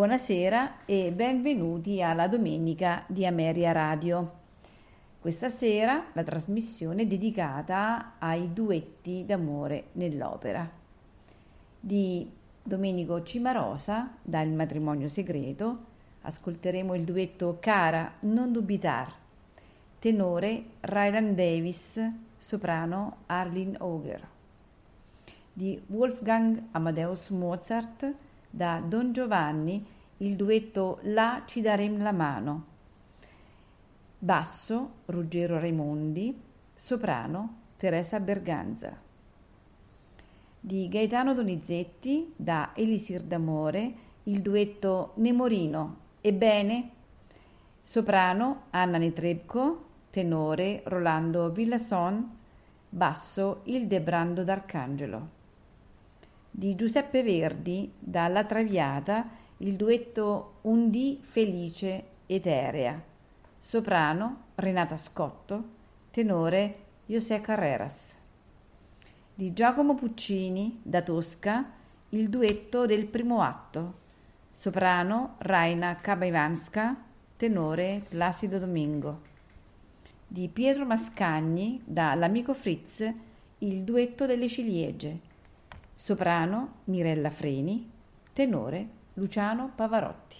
Buonasera e benvenuti alla domenica di Ameria Radio. Questa sera la trasmissione è dedicata ai duetti d'amore nell'opera di Domenico Cimarosa da Il matrimonio segreto. Ascolteremo il duetto Cara, non dubitar, tenore Ryland Davis, soprano Arlene Auger. Di Wolfgang Amadeus Mozart da Don Giovanni il duetto La ci darem la mano. Basso Ruggero Raimondi, soprano Teresa Berganza. Di Gaetano Donizetti da Elisir d'amore il duetto Nemorino. Ebbene, soprano Anna Netrebko, tenore Rolando Villasson, basso Ildebrando d'Arcangelo di Giuseppe Verdi dalla Traviata il duetto Un dì felice eterea, soprano Renata Scotto, tenore José Carreras. Di Giacomo Puccini da Tosca il duetto del primo atto, soprano Raina Kabaivanska, tenore Placido Domingo. Di Pietro Mascagni da L'amico Fritz il duetto delle ciliegie, soprano Mirella Freni, tenore Luciano Pavarotti.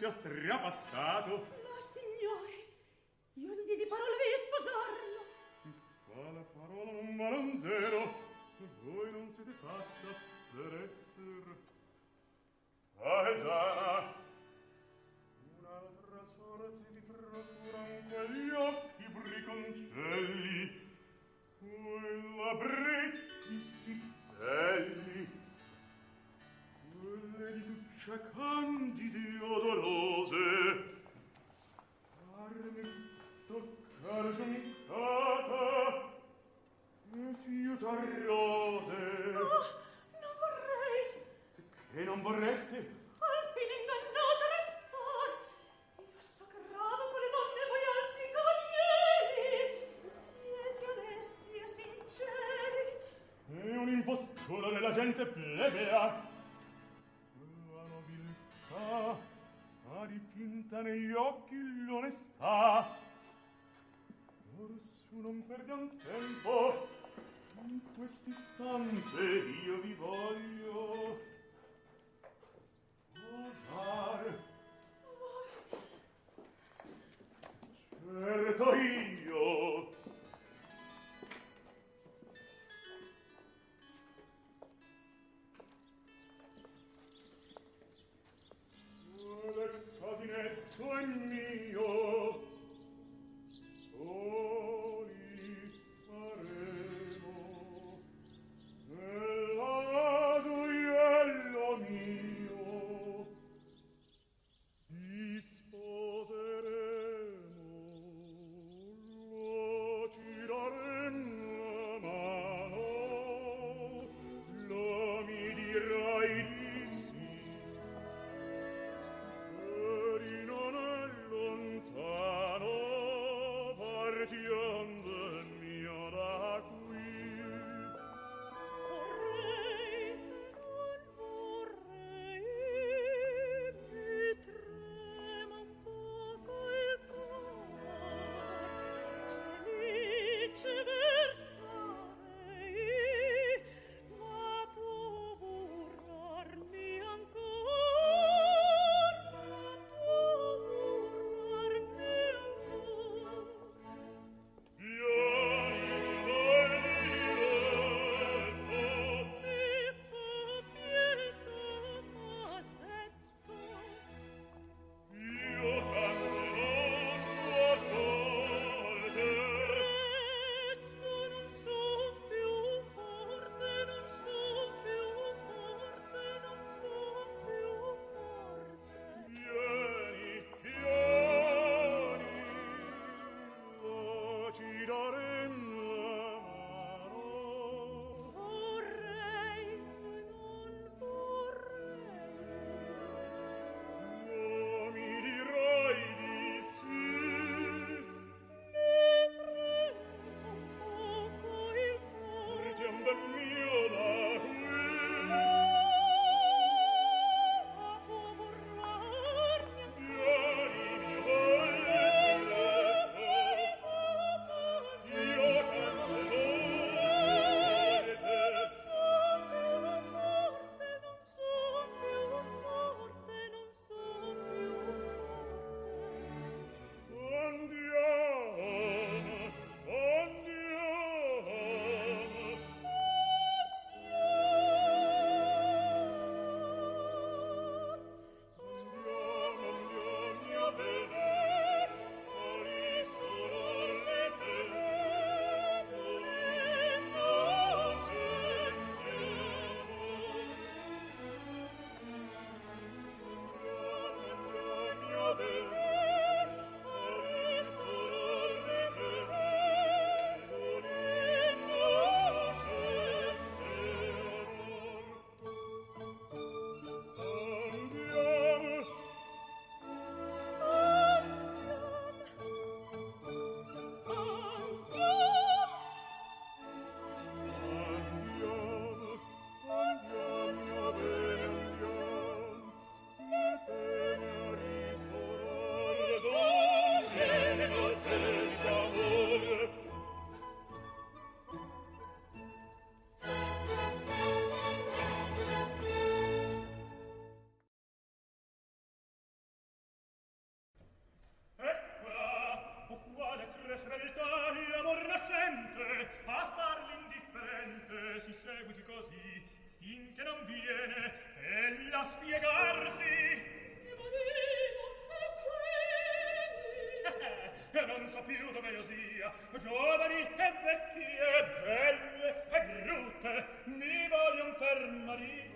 сестря по саду, rose. Oh, non vorrei. Che non vorreste? Al fine ingannato restar. Io so che sacravo con le donne voi altri cavalieri. Siete onesti e sinceri. E un impostore della gente plebea. La nobiltà ha dipinta negli occhi l'onestà. Or su non perdiam tempo. in quest'istante io vi voglio sposar certo io pensa più dove io sia. Giovani e vecchi e belle e brutte mi voglion per maria.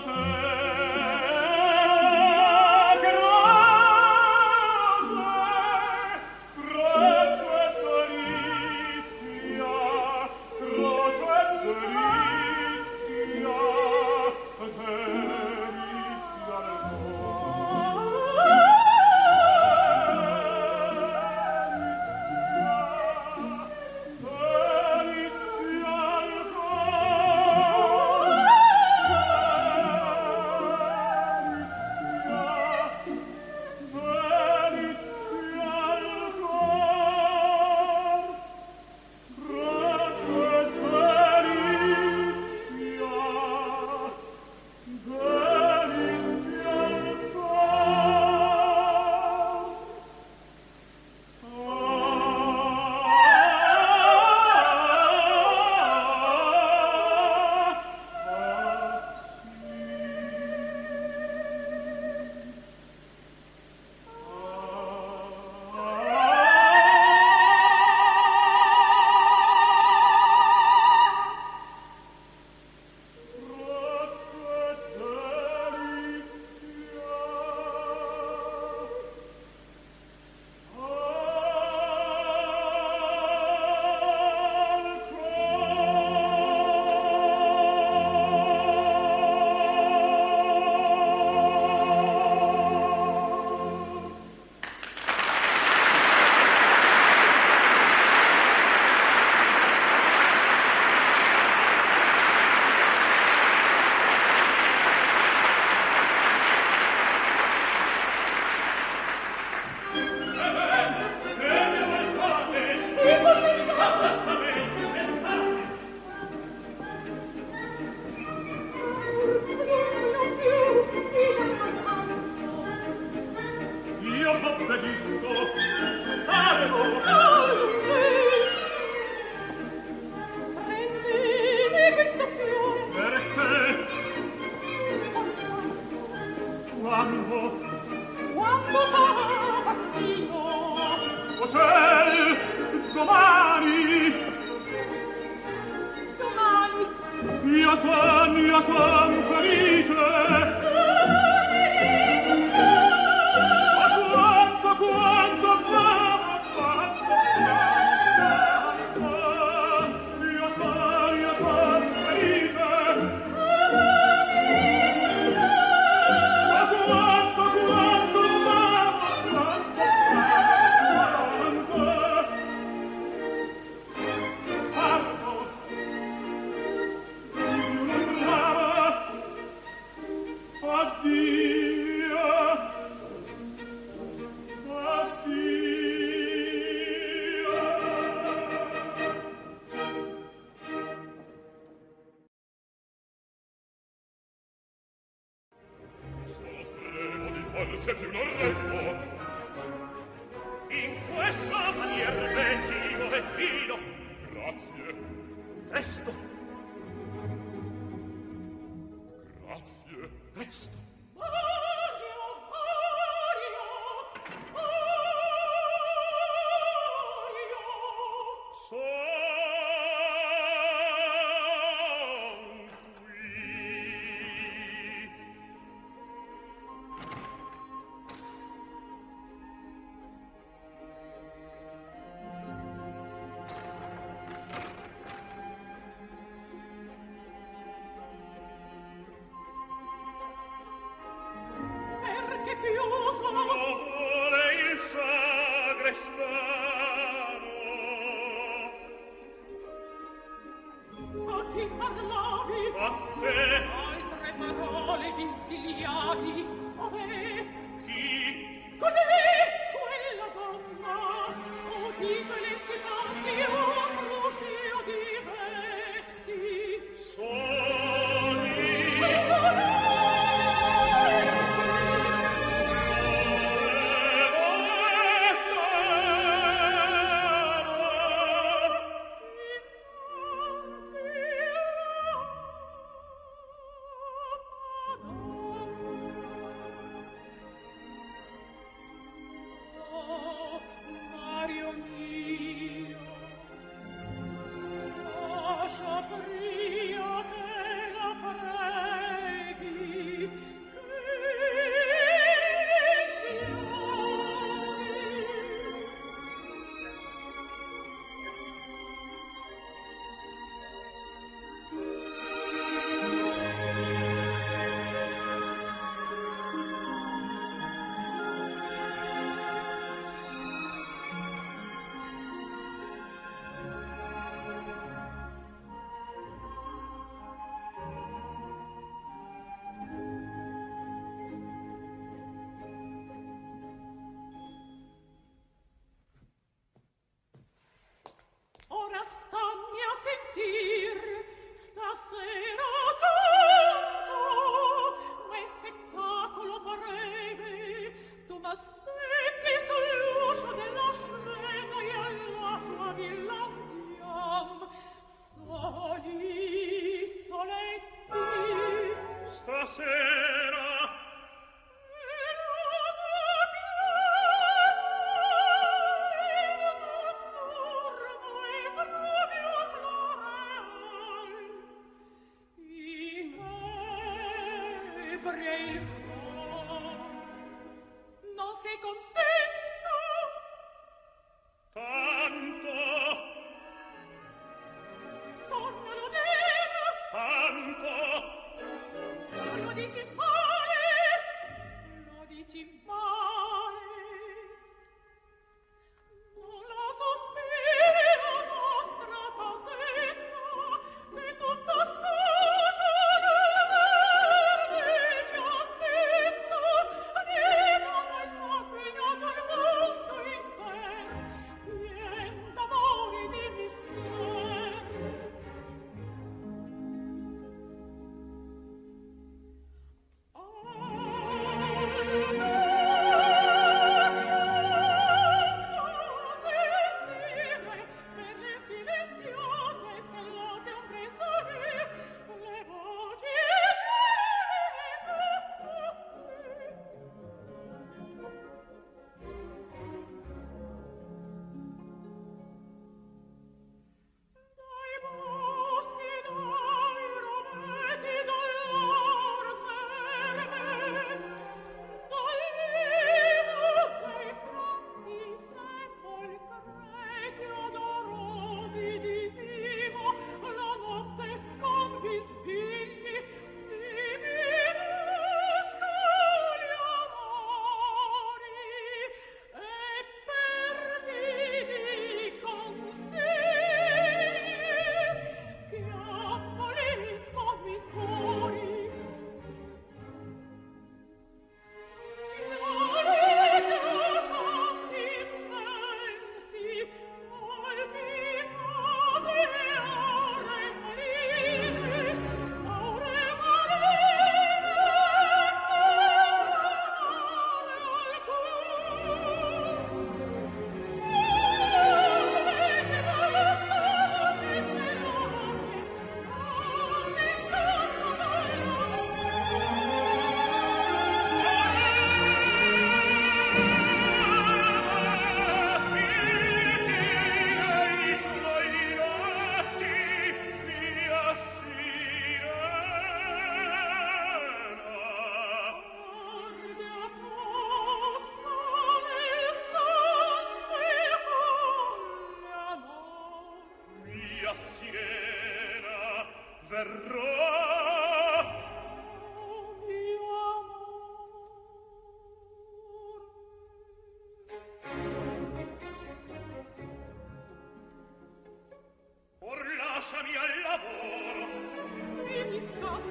Vater Perché che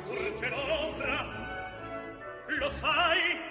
urge l'ombra. Lo sai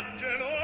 Oh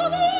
Hallelujah.